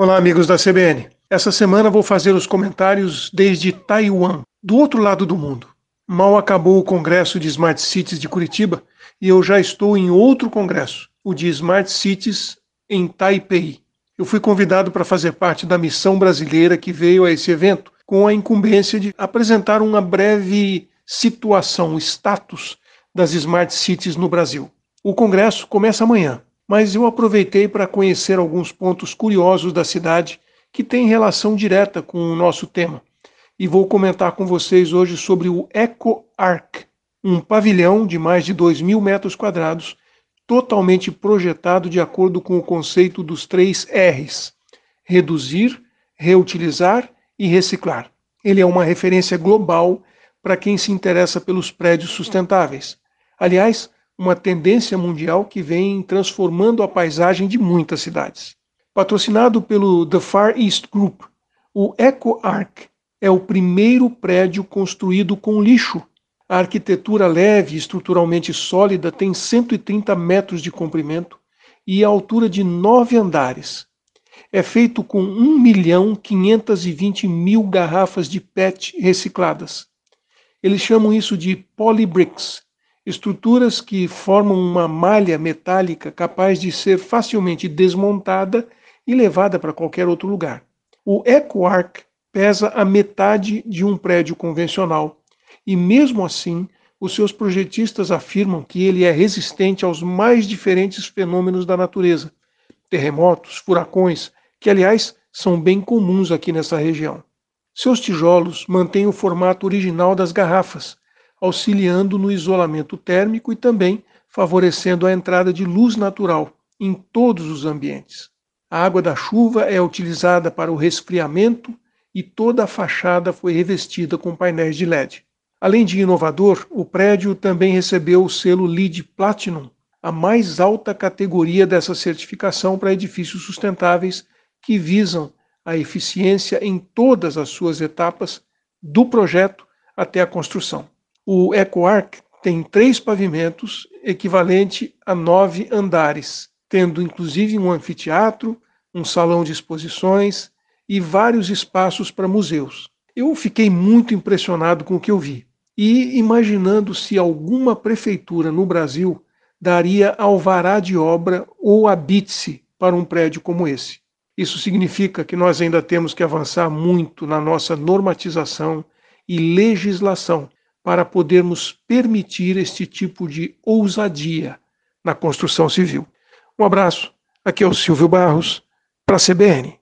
Olá, amigos da CBN. Essa semana vou fazer os comentários desde Taiwan, do outro lado do mundo. Mal acabou o Congresso de Smart Cities de Curitiba e eu já estou em outro congresso, o de Smart Cities em Taipei. Eu fui convidado para fazer parte da missão brasileira que veio a esse evento com a incumbência de apresentar uma breve situação, status das Smart Cities no Brasil. O congresso começa amanhã mas eu aproveitei para conhecer alguns pontos curiosos da cidade que têm relação direta com o nosso tema. E vou comentar com vocês hoje sobre o Eco Arc, um pavilhão de mais de 2 mil metros quadrados, totalmente projetado de acordo com o conceito dos três R's: reduzir, reutilizar e reciclar. Ele é uma referência global para quem se interessa pelos prédios sustentáveis. Aliás, uma tendência mundial que vem transformando a paisagem de muitas cidades. Patrocinado pelo The Far East Group, o Eco Arc é o primeiro prédio construído com lixo. A arquitetura leve e estruturalmente sólida tem 130 metros de comprimento e a altura de nove andares. É feito com 1 milhão 520 mil garrafas de PET recicladas. Eles chamam isso de polybricks, estruturas que formam uma malha metálica capaz de ser facilmente desmontada e levada para qualquer outro lugar. O EcoArc pesa a metade de um prédio convencional e, mesmo assim, os seus projetistas afirmam que ele é resistente aos mais diferentes fenômenos da natureza, terremotos, furacões, que, aliás, são bem comuns aqui nessa região. Seus tijolos mantêm o formato original das garrafas, auxiliando no isolamento térmico e também favorecendo a entrada de luz natural em todos os ambientes. A água da chuva é utilizada para o resfriamento e toda a fachada foi revestida com painéis de LED. Além de inovador, o prédio também recebeu o selo LEED Platinum, a mais alta categoria dessa certificação para edifícios sustentáveis que visam a eficiência em todas as suas etapas, do projeto até a construção. O EcoArc tem três pavimentos, equivalente a nove andares, tendo inclusive um anfiteatro, um salão de exposições e vários espaços para museus. Eu fiquei muito impressionado com o que eu vi e imaginando se alguma prefeitura no Brasil daria alvará de obra ou habite-se para um prédio como esse. Isso significa que nós ainda temos que avançar muito na nossa normatização e legislação para podermos permitir este tipo de ousadia na construção civil. Um abraço, aqui é o Silvio Barros, para a CBN.